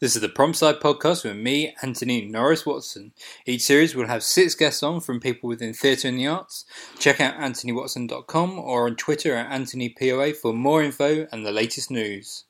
This is the Prompt Side podcast with me, Anthony Norris Watson. Each series will have six guests on from people within theatre and the arts. Check out anthonywatson.com or on Twitter at AnthonyPOA for more info and the latest news.